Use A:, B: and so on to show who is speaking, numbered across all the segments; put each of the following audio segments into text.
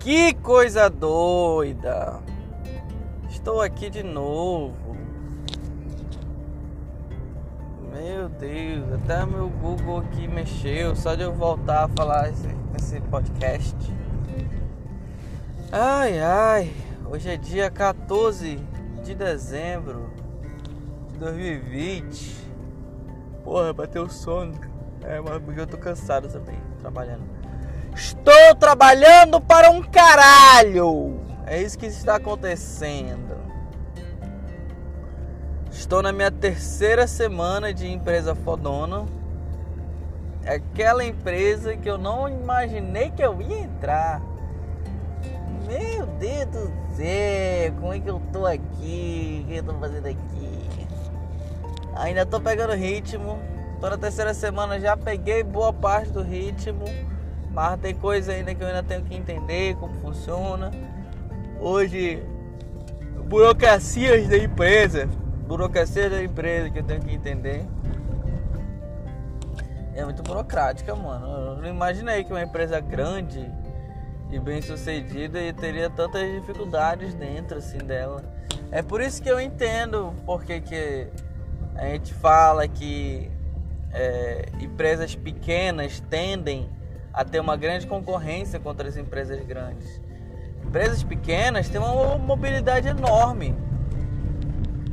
A: Que coisa doida! Estou aqui de novo. Meu Deus, até meu Google aqui mexeu só de eu voltar a falar esse, esse podcast. Ai ai, hoje é dia 14 de dezembro de 2020. Porra, bateu sono. É, mas eu tô cansado também, trabalhando. Estou trabalhando para um caralho! É isso que está acontecendo. Estou na minha terceira semana de empresa fodona. Aquela empresa que eu não imaginei que eu ia entrar. Meu Deus do céu, como é que eu tô aqui? O que eu tô fazendo aqui? Ainda tô pegando ritmo. Tô na terceira semana, já peguei boa parte do ritmo. Mas tem coisa ainda que eu ainda tenho que entender como funciona. Hoje, burocracias da empresa. Burocracia da empresa que eu tenho que entender. É muito burocrática, mano. Eu não imaginei que uma empresa grande e bem sucedida e teria tantas dificuldades dentro assim dela. É por isso que eu entendo porque que a gente fala que é, empresas pequenas tendem a ter uma grande concorrência contra as empresas grandes. Empresas pequenas têm uma mobilidade enorme.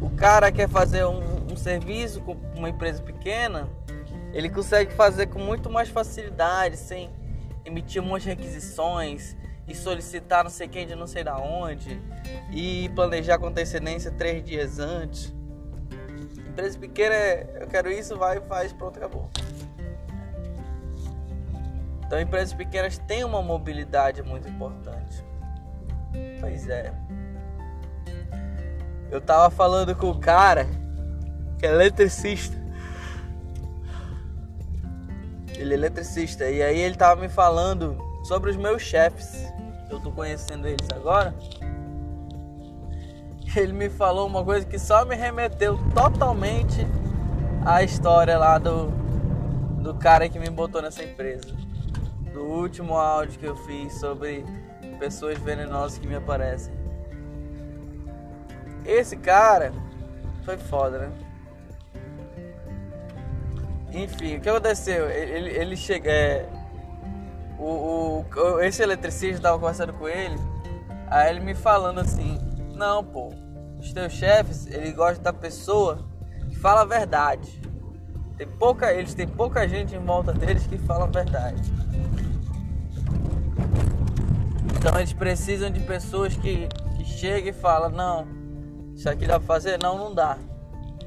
A: O cara quer fazer um, um serviço com uma empresa pequena, ele consegue fazer com muito mais facilidade, sem emitir de requisições e solicitar não sei quem de não sei da onde e planejar com antecedência três dias antes. Empresa pequena, é, eu quero isso, vai, faz, pronto, acabou. Então, empresas pequenas têm uma mobilidade muito importante. Pois é. Eu tava falando com o cara que é eletricista. Ele é eletricista. E aí ele tava me falando sobre os meus chefes. Eu tô conhecendo eles agora. Ele me falou uma coisa que só me remeteu totalmente à história lá do, do cara que me botou nessa empresa. Do último áudio que eu fiz sobre pessoas venenosas que me aparecem. Esse cara foi foda, né? Enfim, o que aconteceu? Ele, ele chega. É, o, o, esse eletricista tava conversando com ele. Aí ele me falando assim: Não, pô, os teus chefes, ele gosta da pessoa que fala a verdade. Tem pouca, eles têm pouca gente em volta deles que fala a verdade. Então eles precisam de pessoas que, que chegam e falam: Não, isso aqui dá pra fazer? Não, não dá.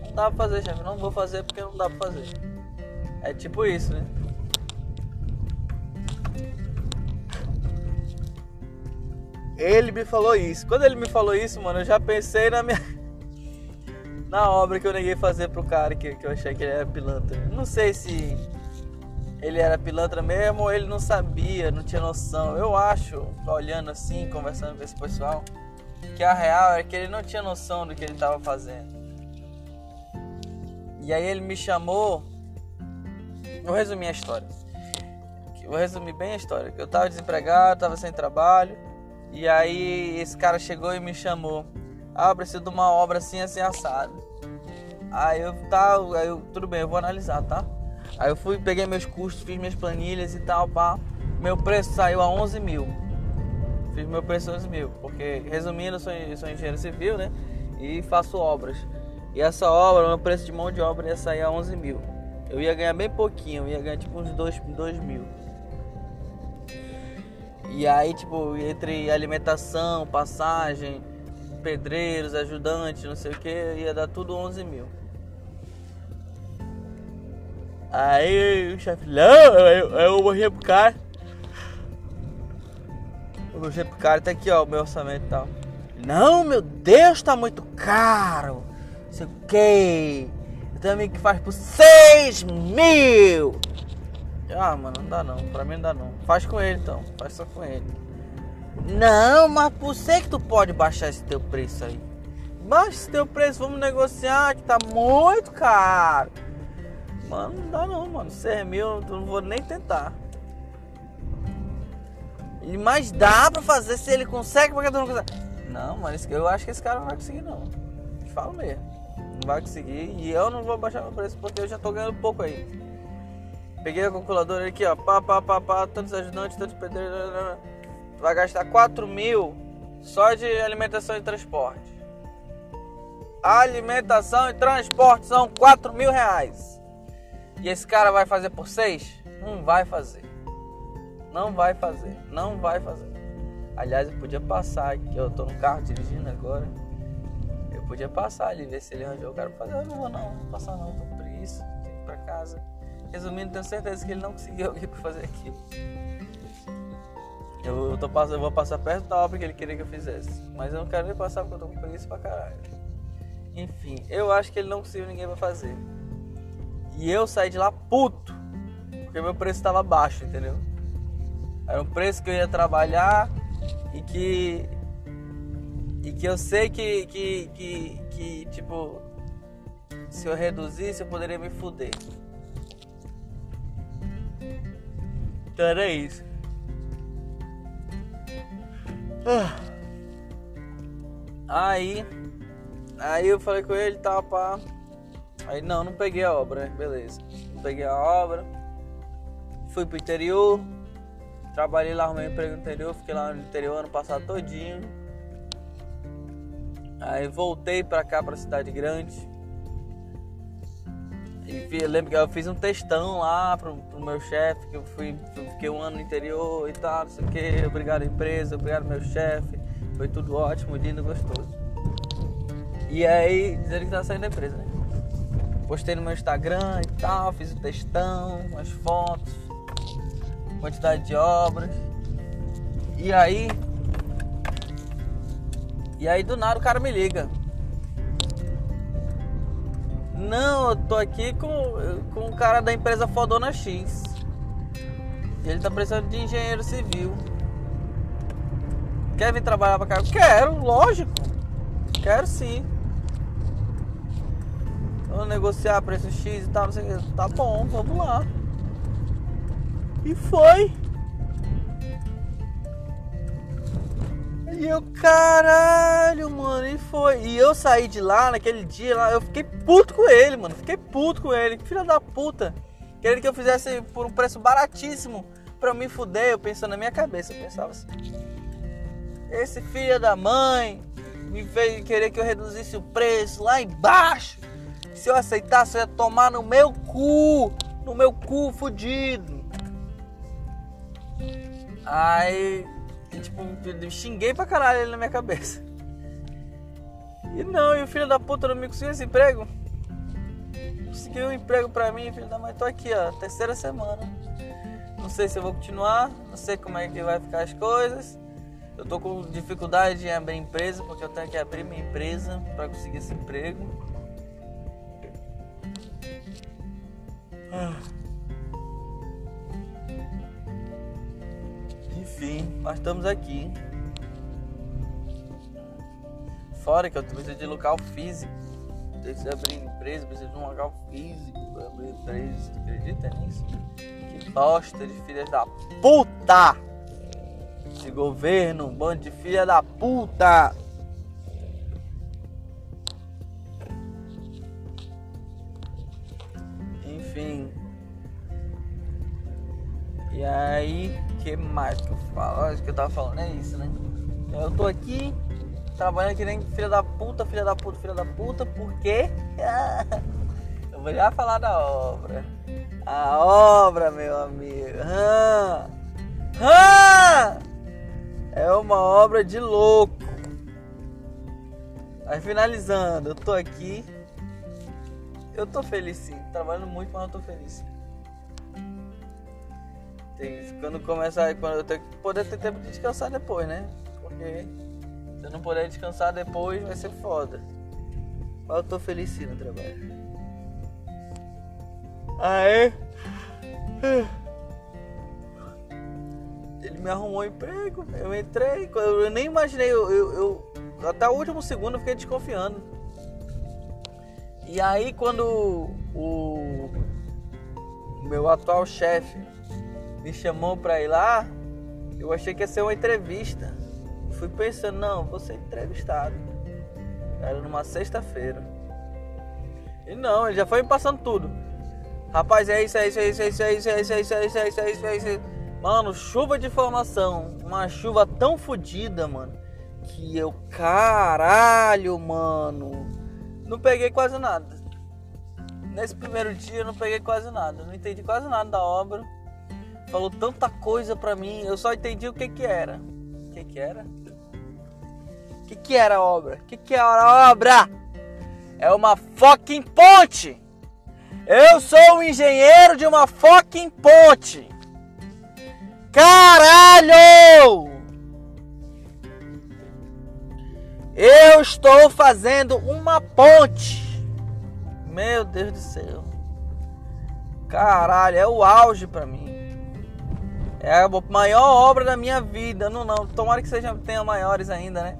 A: Não dá pra fazer, chefe. Não vou fazer porque não dá pra fazer. É tipo isso, né? Ele me falou isso. Quando ele me falou isso, mano, eu já pensei na minha. na obra que eu neguei fazer pro cara que, que eu achei que ele era pilantra. Não sei se ele era pilantra mesmo ou ele não sabia, não tinha noção. Eu acho, olhando assim, conversando com esse pessoal, que a real é que ele não tinha noção do que ele estava fazendo. E aí ele me chamou. Vou resumir a história. Vou resumir bem a história. Eu estava desempregado, estava sem trabalho. E aí esse cara chegou e me chamou. Ah, eu preciso de uma obra assim, assim, assado. Aí eu, tá, eu, tudo bem, eu vou analisar, tá? Aí eu fui, peguei meus custos, fiz minhas planilhas e tal, pá. Meu preço saiu a 11 mil fiz meu preço 11 mil, porque resumindo, eu sou, eu sou engenheiro civil, né? E faço obras. E essa obra, meu preço de mão de obra ia sair a 11 mil. Eu ia ganhar bem pouquinho, eu ia ganhar tipo uns 2, 2 mil. E aí, tipo, entre alimentação, passagem, pedreiros, ajudantes, não sei o que, ia dar tudo 11 mil. Aí o chefe, não, eu, eu morri pro cara. Eu mostrei pro cara, tá aqui ó, o meu orçamento e tal. Não, meu Deus, tá muito caro. Não sei o que. Eu tenho amigo que faz por 6 mil. Ah, mano, não dá não. Pra mim não dá não. Faz com ele então. Faz só com ele. Não, mas por ser que tu pode baixar esse teu preço aí. Baixa esse teu preço, vamos negociar, que tá muito caro. Mano, não dá não, mano. 6 mil, não vou nem tentar. Mas dá pra fazer se ele consegue, porque tu não consegue. Não, mas eu acho que esse cara não vai conseguir não. Te falo mesmo. Não vai conseguir. E eu não vou baixar meu preço porque eu já tô ganhando pouco aí. Peguei a calculadora aqui, ó. Pá, pá, pá, pá, tantos ajudantes, tantos pedreiros. Tu vai gastar 4 mil só de alimentação e transporte. Alimentação e transporte são 4 mil reais. E esse cara vai fazer por 6? Não vai fazer. Não vai fazer. Não vai fazer. Aliás, eu podia passar aqui. Eu tô no carro dirigindo agora. Eu podia passar ali, ver se ele arranjou o cara pra fazer. Eu não vou não, não vou passar não, tô por isso. Tenho que ir pra casa. Resumindo, tenho certeza que ele não conseguiu alguém pra fazer aquilo. Eu, tô eu vou passar perto da obra que ele queria que eu fizesse. Mas eu não quero nem passar porque eu tô com preguiça pra caralho. Enfim, eu acho que ele não conseguiu ninguém pra fazer. E eu saí de lá puto. Porque meu preço estava baixo, entendeu? Era um preço que eu ia trabalhar e que. E que eu sei que, que, que, que tipo, se eu reduzisse eu poderia me fuder. Então era isso. Ah. Aí, aí eu falei com ele, tá, pá. Aí não, não peguei a obra, beleza. Não peguei a obra. Fui pro interior. Trabalhei lá, arrumei um emprego no interior, fiquei lá no interior ano passado todinho. Aí voltei pra cá, pra cidade grande. E lembro que eu fiz um textão lá pro, pro meu chefe, que eu fui, fiquei um ano no interior e tal, não sei o que. Obrigado empresa, obrigado meu chefe. Foi tudo ótimo, lindo, gostoso. E aí, dizendo que tá saindo da empresa, né? Postei no meu Instagram e tal, fiz o textão, as fotos, quantidade de obras. E aí. E aí do nada o cara me liga. Não, eu tô aqui com, com um cara da empresa Fodona X. Ele tá precisando de engenheiro civil. Quer vir trabalhar pra cá? Quero, lógico. Quero sim. Vamos negociar preço X e tal, não sei o que. Tá bom, vamos lá. E foi. E eu, caralho, mano, e foi. E eu saí de lá naquele dia lá, eu fiquei puto com ele, mano. Fiquei puto com ele. Filha da puta. Querendo que eu fizesse por um preço baratíssimo pra me fuder. Eu pensando na minha cabeça, eu pensava assim. Esse filho da mãe me fez querer que eu reduzisse o preço lá embaixo. Se eu aceitasse, eu ia tomar no meu cu. No meu cu fudido. Aí tipo, xinguei pra caralho ele na minha cabeça. E não, e o filho da puta não me conseguiu esse emprego. Conseguiu um emprego pra mim, filho da mãe. Tô aqui, ó, terceira semana. Não sei se eu vou continuar, não sei como é que vai ficar as coisas. Eu tô com dificuldade em abrir empresa, porque eu tenho que abrir minha empresa para conseguir esse emprego. Enfim, nós estamos aqui. Fora que eu preciso de local físico. Preciso abrir empresa, preciso de um local físico para abrir empresa. Tu acredita nisso? Que bosta de filhas da puta! Esse governo, um bando de filha da puta! Aí, que mais que eu falo? Acho que eu tava falando, é isso, né? Eu tô aqui trabalhando que nem filha da puta, filha da puta, filha da puta, porque eu vou já falar da obra. A obra, meu amigo. Ah, ah, é uma obra de louco. Aí finalizando, eu tô aqui. Eu tô feliz sim, trabalhando muito, mas eu tô feliz. Tem, quando começar, quando eu tenho que poder ter tempo de descansar depois, né? Porque se eu não puder descansar depois vai ser foda. Mas eu tô feliz no trabalho. Aí. Ele me arrumou um emprego, eu entrei, eu nem imaginei, eu, eu, eu até o último segundo eu fiquei desconfiando. E aí quando o meu atual chefe me chamou pra ir lá, Eu achei que ia ser uma entrevista. Fui pensando, não, vou ser entrevistado. Era numa sexta-feira. E não, ele já foi me passando tudo. Rapaz, é isso, é isso, é isso, é isso, é isso, é isso, é isso, é isso, é isso, é isso, é isso. Mano, chuva de informação. Uma chuva tão fodida, mano. Que eu, caralho, mano. Não peguei quase nada. Nesse primeiro dia eu não peguei quase nada. Não entendi quase nada da obra. Falou tanta coisa pra mim. Eu só entendi o que que era. O que que era? O que que era a obra? O que que era a obra? É uma fucking ponte! Eu sou o engenheiro de uma fucking ponte! Caralho! Eu estou fazendo uma ponte! Meu Deus do céu. Caralho, é o auge para mim. É a maior obra da minha vida. Não, não. Tomara que seja tenha maiores ainda, né?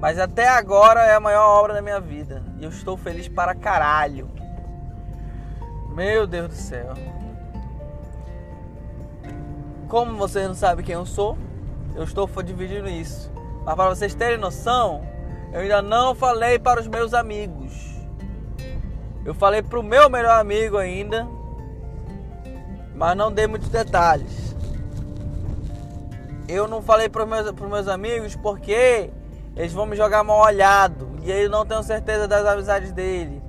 A: Mas até agora é a maior obra da minha vida. E eu estou feliz para caralho. Meu Deus do céu. Como vocês não sabem quem eu sou, eu estou dividindo isso. Mas para vocês terem noção, eu ainda não falei para os meus amigos. Eu falei pro meu melhor amigo ainda, mas não dei muitos detalhes. Eu não falei para meus, meus amigos porque eles vão me jogar mal olhado e aí eu não tenho certeza das amizades dele.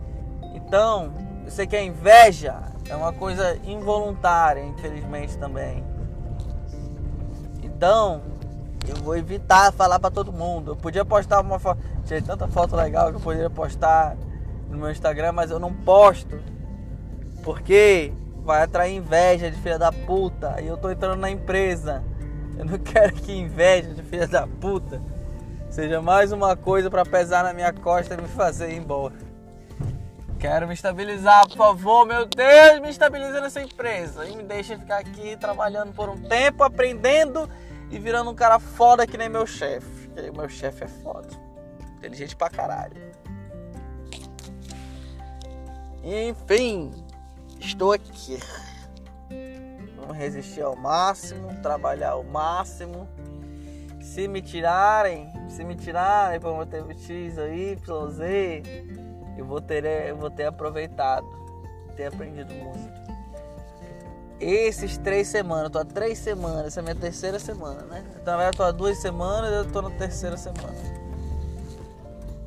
A: Então, eu sei que a inveja é uma coisa involuntária, infelizmente também. Então, eu vou evitar falar para todo mundo. Eu podia postar uma foto, tinha tanta foto legal que eu poderia postar no meu Instagram, mas eu não posto. Porque vai atrair inveja de filha da puta. E eu tô entrando na empresa. Eu não quero que inveja de filha da puta seja mais uma coisa para pesar na minha costa e me fazer ir embora. Quero me estabilizar, por favor, meu Deus, me estabiliza nessa empresa e me deixa ficar aqui trabalhando por um tempo, aprendendo e virando um cara foda que nem meu chefe. Meu chefe é foda. Inteligente pra caralho. Enfim, estou aqui. Vamos resistir ao máximo, trabalhar ao máximo. Se me tirarem, se me tirarem para manter o X aí, Y, Z, eu vou ter, eu vou ter aproveitado, ter aprendido muito. Esses três semanas, eu tô há três semanas, essa é a minha terceira semana, né? Então, eu tô há duas semanas, eu tô na terceira semana.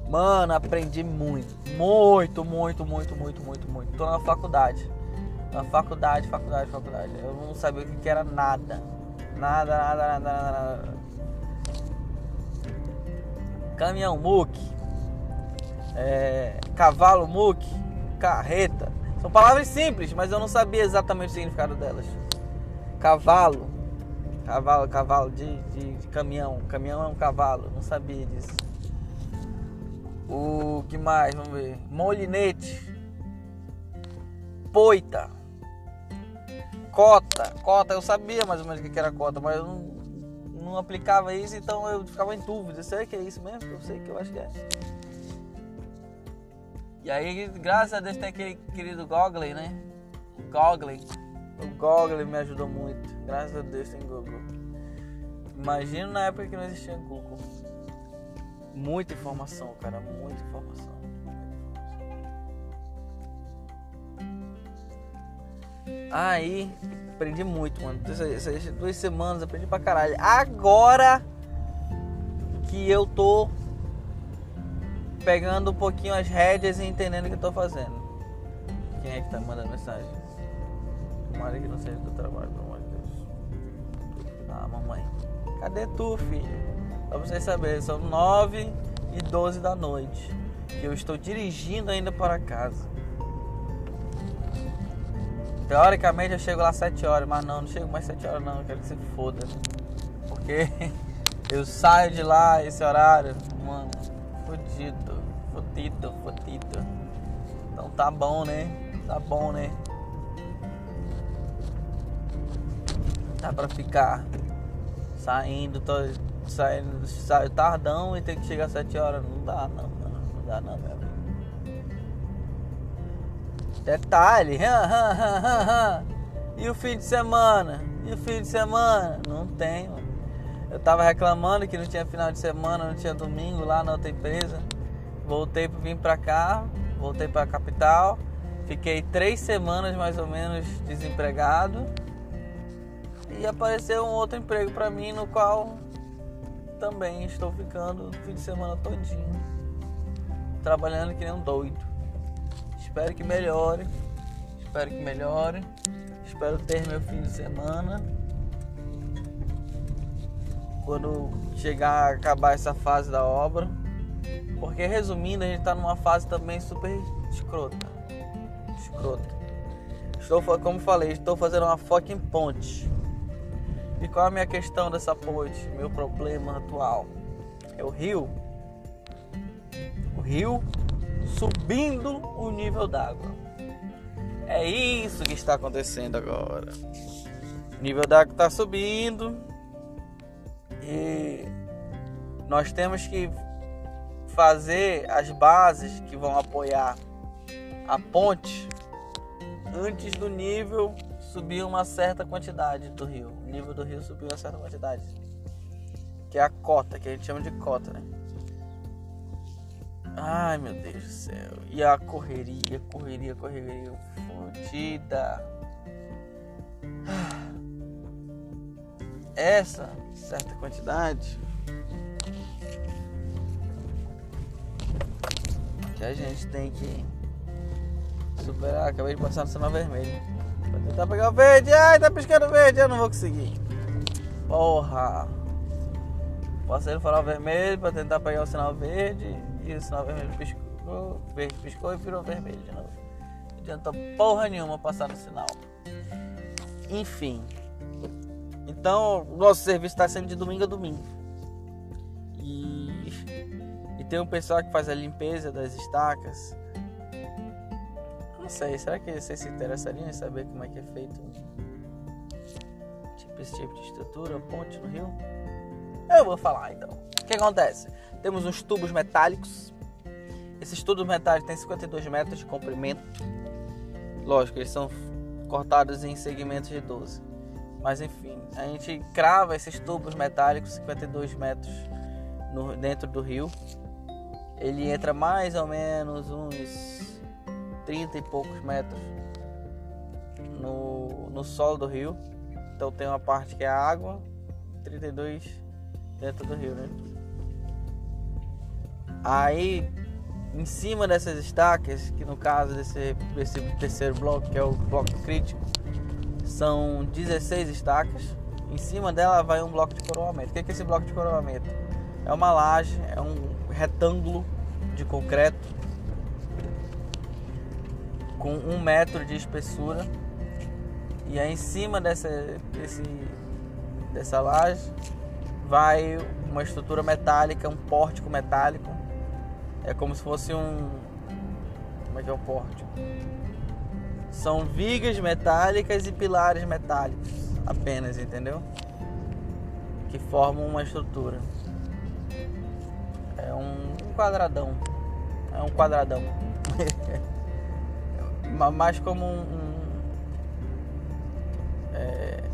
A: Mano, aprendi muito. Muito, muito, muito, muito, muito, muito. Tô na faculdade. Faculdade, faculdade, faculdade. Eu não sabia o que era nada. Nada, nada, nada, nada, nada. Caminhão muque. É, cavalo muque. Carreta. São palavras simples, mas eu não sabia exatamente o significado delas. Cavalo. Cavalo, cavalo de, de, de caminhão. Caminhão é um cavalo. Não sabia disso. O que mais? Vamos ver. Molinete. Poita. Cota. Cota, eu sabia mais ou menos o que era cota, mas eu não, não aplicava isso, então eu ficava em dúvida. Será que é isso mesmo? Eu sei que eu acho que é. E aí, graças a Deus, tem aquele querido Google, né? Google. O Google me ajudou muito. Graças a Deus tem Google. Imagina na época que não existia Google. Muita informação, cara, muita informação. Aí, aprendi muito, mano. Essas duas semanas aprendi pra caralho. Agora que eu tô pegando um pouquinho as rédeas e entendendo o que eu tô fazendo. Quem é que tá mandando mensagem? Tomara que não seja do trabalho, pelo amor de Deus. Ah, mamãe. Cadê tu, filho? Pra vocês saberem, são 9 e 12 da noite. Que eu estou dirigindo ainda para casa. Teoricamente eu chego lá às 7 horas, mas não, não chego mais 7 horas não, eu quero que você foda. Porque eu saio de lá esse horário, mano, fodido, fodido, fodido. Então tá bom, né? Tá bom, né? Dá pra ficar saindo, tô saindo, saio tardão e tem que chegar às 7 horas. Não dá, não, não, não dá, não, meu amigo. Detalhe, e o fim de semana? E o fim de semana? Não tem, mano. Eu tava reclamando que não tinha final de semana, não tinha domingo lá na outra empresa. Voltei vir para cá, voltei para a capital. Fiquei três semanas mais ou menos desempregado e apareceu um outro emprego para mim no qual também estou ficando o fim de semana todinho trabalhando que nem um doido. Espero que melhore, espero que melhore, espero ter meu fim de semana quando chegar a acabar essa fase da obra. Porque resumindo, a gente está numa fase também super escrota. Escrota. Estou, como falei, estou fazendo uma fucking ponte. E qual é a minha questão dessa ponte? Meu problema atual é o rio. O rio subindo o nível d'água. É isso que está acontecendo agora. O nível d'água está subindo e nós temos que fazer as bases que vão apoiar a ponte antes do nível subir uma certa quantidade do rio. O nível do rio subiu uma certa quantidade. Que é a cota, que a gente chama de cota, né? Ai meu Deus do céu. E a correria, correria, correria fodida. Essa certa quantidade que a gente tem que superar. Acabei de passar no sinal vermelho. Vou tentar pegar o verde. Ai, tá piscando verde. Eu não vou conseguir. Porra. Passei no farol vermelho para tentar pegar o sinal verde. O sinal vermelho piscou. Verde piscou e virou vermelho de novo. Não adiantou porra nenhuma passar no sinal. Enfim. Então, nosso serviço está sendo de domingo a domingo. E, e tem um pessoal que faz a limpeza das estacas. Não sei, será que vocês se interessariam em saber como é que é feito tipo, esse tipo de estrutura, ponte no rio? Eu vou falar então. O que acontece? Temos uns tubos metálicos. Esses tubos metálicos têm 52 metros de comprimento. Lógico, eles são cortados em segmentos de 12. Mas enfim, a gente crava esses tubos metálicos 52 metros no, dentro do rio. Ele entra mais ou menos uns 30 e poucos metros no, no solo do rio. Então tem uma parte que é água, 32 dentro do rio, né? Aí em cima dessas estacas, que no caso desse, desse terceiro bloco, que é o bloco crítico, são 16 estacas. Em cima dela vai um bloco de coroamento. O que é esse bloco de coroamento? É uma laje, é um retângulo de concreto com um metro de espessura. E aí em cima dessa, desse, dessa laje vai uma estrutura metálica, um pórtico metálico. É como se fosse um. Como é que é o pórtico? São vigas metálicas e pilares metálicos apenas, entendeu? Que formam uma estrutura. É um quadradão. É um quadradão. Mais como um, um é,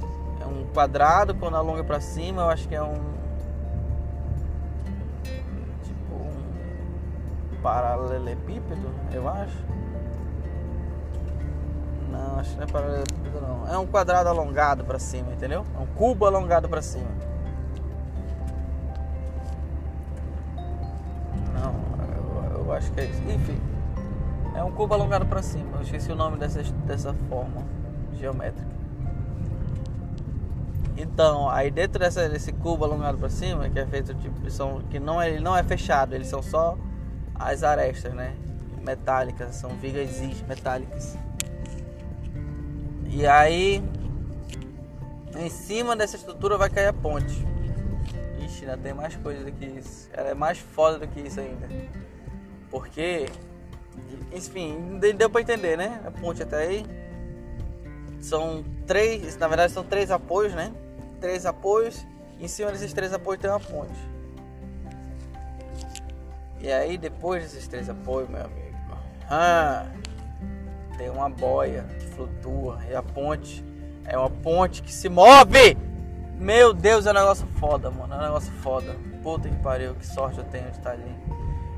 A: um quadrado quando alonga para cima, eu acho que é um tipo um paralelepípedo, eu acho. Não, acho que não é paralelepípedo não. É um quadrado alongado para cima, entendeu? É um cubo alongado para cima. Não, eu, eu, acho que é isso. Enfim, é um cubo alongado para cima. Eu esqueci o nome dessa, dessa forma geométrica. Então, aí dentro dessa, desse cubo alongado para cima, que é feito tipo, são, que não é, ele não é fechado, eles são só as arestas, né? Metálicas, são vigas metálicas. E aí, em cima dessa estrutura vai cair a ponte. Ixi, ainda tem mais coisa do que isso. Ela é mais foda do que isso ainda. Porque, enfim, deu pra entender, né? A ponte até aí. São três, na verdade são três apoios, né? Três apoios. Em cima desses três apoios tem uma ponte. E aí depois desses três apoios, meu amigo. Ah, tem uma boia que flutua e a ponte é uma ponte que se move Meu Deus, é um negócio foda, mano. É um negócio foda. Puta que pariu, que sorte eu tenho de estar ali.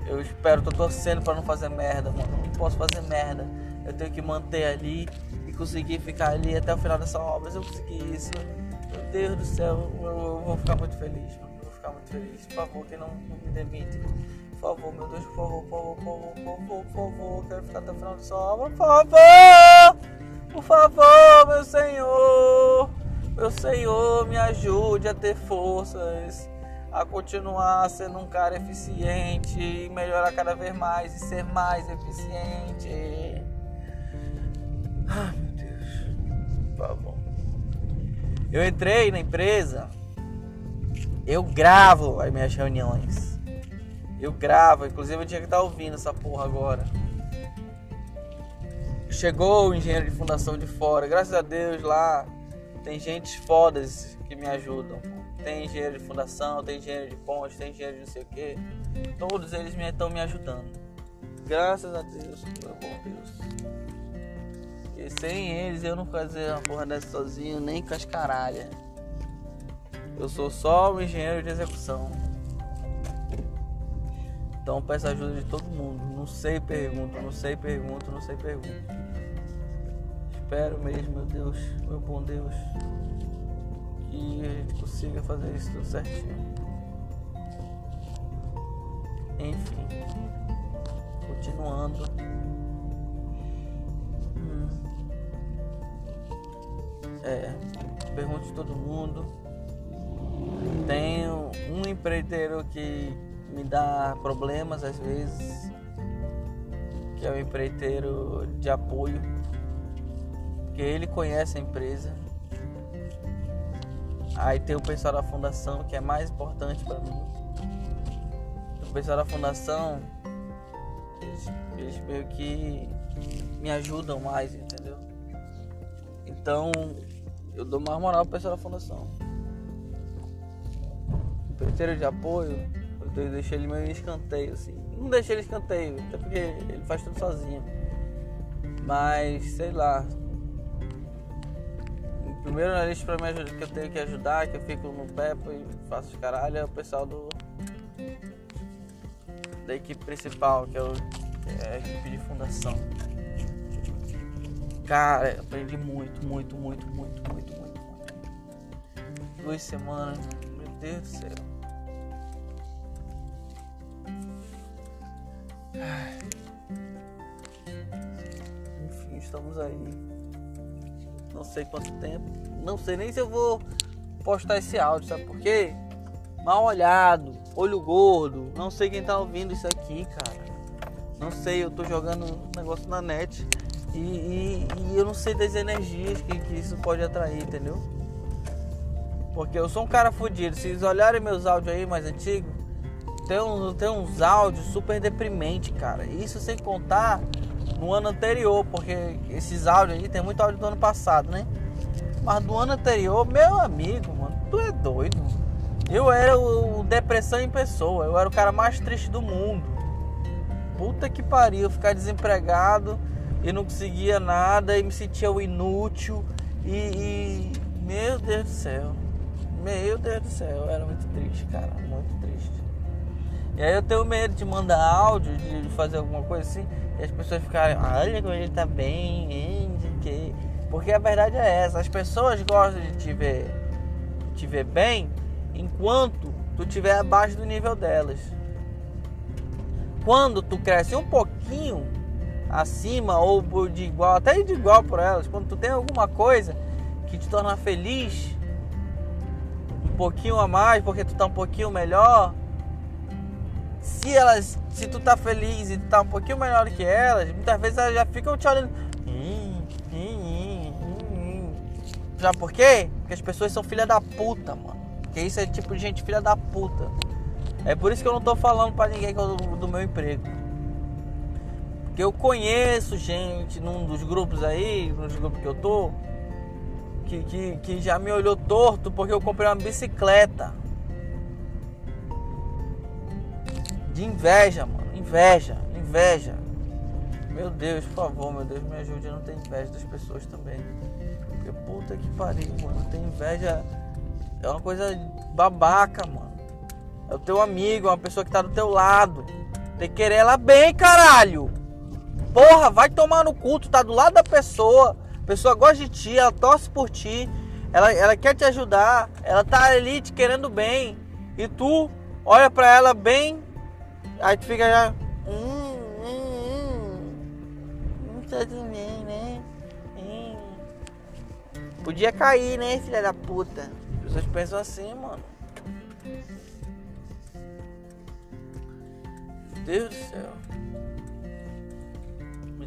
A: Eu espero, tô torcendo pra não fazer merda, mano. Não posso fazer merda. Eu tenho que manter ali e conseguir ficar ali até o final dessa obra. Se eu conseguir isso, meu Deus do céu, eu, vou ficar muito feliz. Eu vou ficar muito feliz. Por favor, que não, não me demite. Por favor, meu Deus, por favor, por favor, por favor, por favor. Quero ficar até o final dessa obra. Por favor! Por favor, meu Senhor! Meu Senhor, me ajude a ter forças a continuar sendo um cara eficiente e melhorar cada vez mais e ser mais eficiente. Ai meu Deus, por favor. Eu entrei na empresa, eu gravo as minhas reuniões. Eu gravo, inclusive eu tinha que estar ouvindo essa porra agora. Chegou o engenheiro de fundação de fora, graças a Deus lá tem gente fodas que me ajudam. Tem engenheiro de fundação, tem engenheiro de ponte, tem engenheiro de não sei o que. Todos eles estão me, me ajudando. Graças a Deus, meu bom Deus. E sem eles eu não fazia uma porra dessa sozinho, nem com as caralhas. Eu sou só o engenheiro de execução. Então peço ajuda de todo mundo. Não sei, pergunto, não sei, pergunto, não sei, pergunto. Espero mesmo, meu Deus, meu bom Deus que a gente consiga fazer isso tudo certinho. Enfim, continuando. É, pergunte de todo mundo. Tenho um empreiteiro que me dá problemas às vezes, que é o um empreiteiro de apoio, que ele conhece a empresa Aí tem o pessoal da fundação que é mais importante para mim. O pessoal da fundação, eles meio que me ajudam mais, entendeu? Então eu dou mais moral pro pessoal da fundação. O terceiro de apoio, eu deixei ele meio escanteio, assim. Não deixei ele escanteio, até porque ele faz tudo sozinho. Mas, sei lá, primeiro na lista pra me ajudar, que eu tenho que ajudar, que eu fico no pé e faço os caralho, é o pessoal do. da equipe principal, que é, o, que é a equipe de fundação. Cara, aprendi muito, muito, muito, muito, muito, muito, muito. Duas semanas, meu Deus do céu. Enfim, estamos aí não sei quanto tempo. Não sei nem se eu vou postar esse áudio, sabe por quê? Mal olhado, olho gordo, não sei quem tá ouvindo isso aqui, cara. Não sei, eu tô jogando um negócio na net e, e, e eu não sei das energias que, que isso pode atrair, entendeu? Porque eu sou um cara fodido. Se vocês olharem meus áudios aí mais antigos, tem, um, tem uns áudios super deprimente, cara. Isso sem contar no ano anterior, porque esses áudios aí tem muito áudio do ano passado, né? Mas do ano anterior, meu amigo, mano, tu é doido. Eu era o depressão em pessoa, eu era o cara mais triste do mundo. Puta que pariu, ficar desempregado e não conseguia nada e me sentia o inútil e, e, meu Deus do céu. Meu Deus do céu, era muito triste, cara, muito triste. E aí eu tenho medo de mandar áudio, de fazer alguma coisa assim, e as pessoas ficarem, olha como ele tá bem, hein, que... Porque a verdade é essa, as pessoas gostam de te ver, te ver bem enquanto tu estiver abaixo do nível delas. Quando tu cresce um pouquinho acima ou de igual, até de igual por elas, quando tu tem alguma coisa que te torna feliz, um pouquinho a mais, porque tu tá um pouquinho melhor, se elas, se tu tá feliz e tá um pouquinho melhor que elas, muitas vezes elas já ficam te olhando. Hum, hum, hum, já por quê? Porque as pessoas são filha da puta, mano. Porque isso é tipo de gente filha da puta. É por isso que eu não tô falando pra ninguém do meu emprego. Porque eu conheço gente num dos grupos aí, nos grupos que eu tô, que, que, que já me olhou torto porque eu comprei uma bicicleta. de inveja, mano. Inveja, inveja. Meu Deus, por favor, meu Deus, me ajude a não ter inveja das pessoas também. Porque puta que pariu, mano. Tem inveja. é uma coisa babaca, mano. É o teu amigo, é uma pessoa que tá do teu lado. Tem que querer ela bem, caralho. Porra, vai tomar no culto, tá do lado da pessoa. A pessoa gosta de ti, ela torce por ti. Ela, ela quer te ajudar. Ela tá ali te querendo bem. E tu olha pra ela bem. Aí tu fica já. Hum, hum, hum. Não tá tudo bem, né? Hum. Podia cair, né, filha da puta? As pessoas pensam assim, mano. Deus do céu.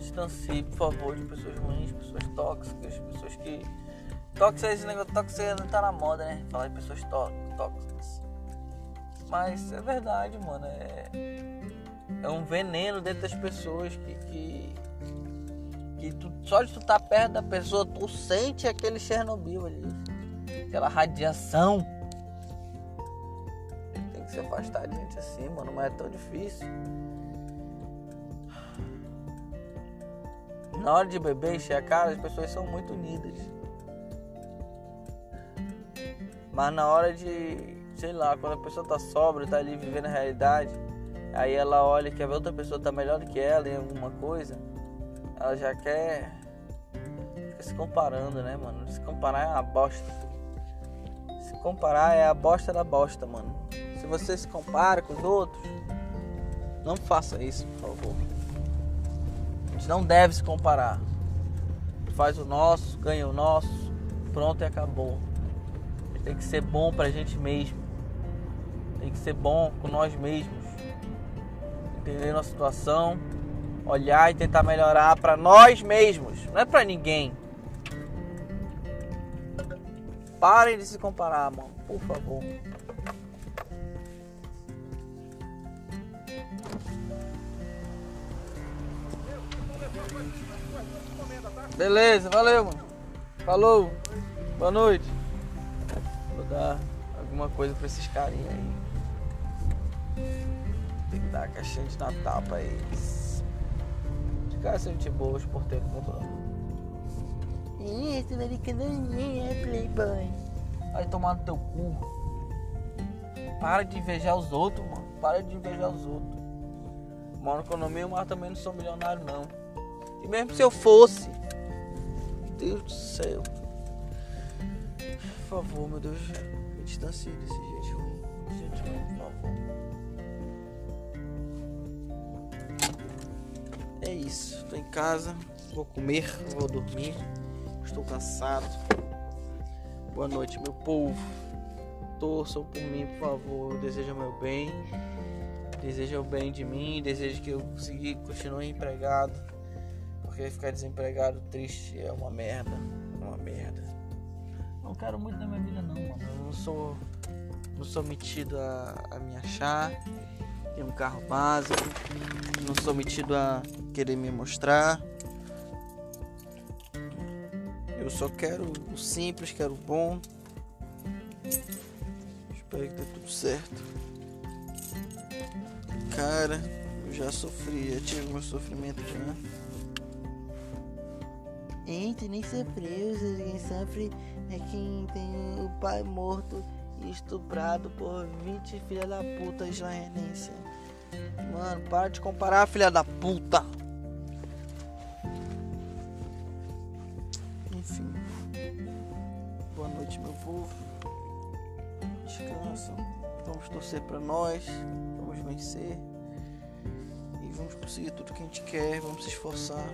A: Distancie, por favor, de pessoas ruins, pessoas tóxicas, pessoas que. Tóxico, esse negócio tóxico não tá na moda, né? Falar de pessoas tóxicas. Mas é verdade, mano. É, é um veneno dentro das pessoas que. que, que tu, só de tu estar tá perto da pessoa, tu sente aquele Chernobyl ali. Aquela radiação se afastar de gente assim, mano, não é tão difícil. Na hora de beber, encher a cara, as pessoas são muito unidas. Mas na hora de, sei lá, quando a pessoa tá sobra, tá ali vivendo a realidade, aí ela olha que a outra pessoa tá melhor do que ela em alguma coisa, ela já quer fica se comparando, né, mano? Se comparar é uma bosta. Se comparar é a bosta da bosta, mano. Se você se compara com os outros, não faça isso, por favor. A gente não deve se comparar. Faz o nosso, ganha o nosso, pronto e acabou. Tem que ser bom pra gente mesmo. Tem que ser bom com nós mesmos. Entender nossa situação, olhar e tentar melhorar para nós mesmos, não é para ninguém. Parem de se comparar, mano, por favor. Beleza, valeu, mano. Falou. Boa noite. Vou dar alguma coisa pra esses carinhos aí. Tem que dar a caixinha de Natal pra eles. De cara gente boa, os porteiros comprando. Isso, americano é playboy. Vai tomar no teu cu. Para de invejar os outros, mano. Para de invejar os outros. Moro economia, mas também não sou milionário, não. E mesmo se eu fosse, Deus do céu. Por favor, meu Deus, me distancie desse gente ruim. Gente ruim, por favor. É isso. Tô em casa, vou comer, vou dormir. Estou cansado. Boa noite, meu povo. Torçam por mim, por favor. Deseja meu bem. Deseja o bem de mim. Deseja que eu consiga continuar empregado porque ficar desempregado triste é uma merda. É uma merda. Não quero muito na minha vida não, mano. Eu não sou. Não sou metido a, a me achar. Ter um carro básico. Não sou metido a querer me mostrar. Eu só quero o simples, quero o bom. Espero que dê tudo certo. Cara, eu já sofri, já tive meu sofrimento já. Gente, nem sofreu. Quem sofre é quem tem o pai morto e estuprado por 20 filha da puta israelense. Mano, para de comparar, filha da puta. Enfim. Boa noite, meu povo. Descansam. Vamos torcer para nós. Vamos vencer. E vamos conseguir tudo que a gente quer. Vamos se esforçar.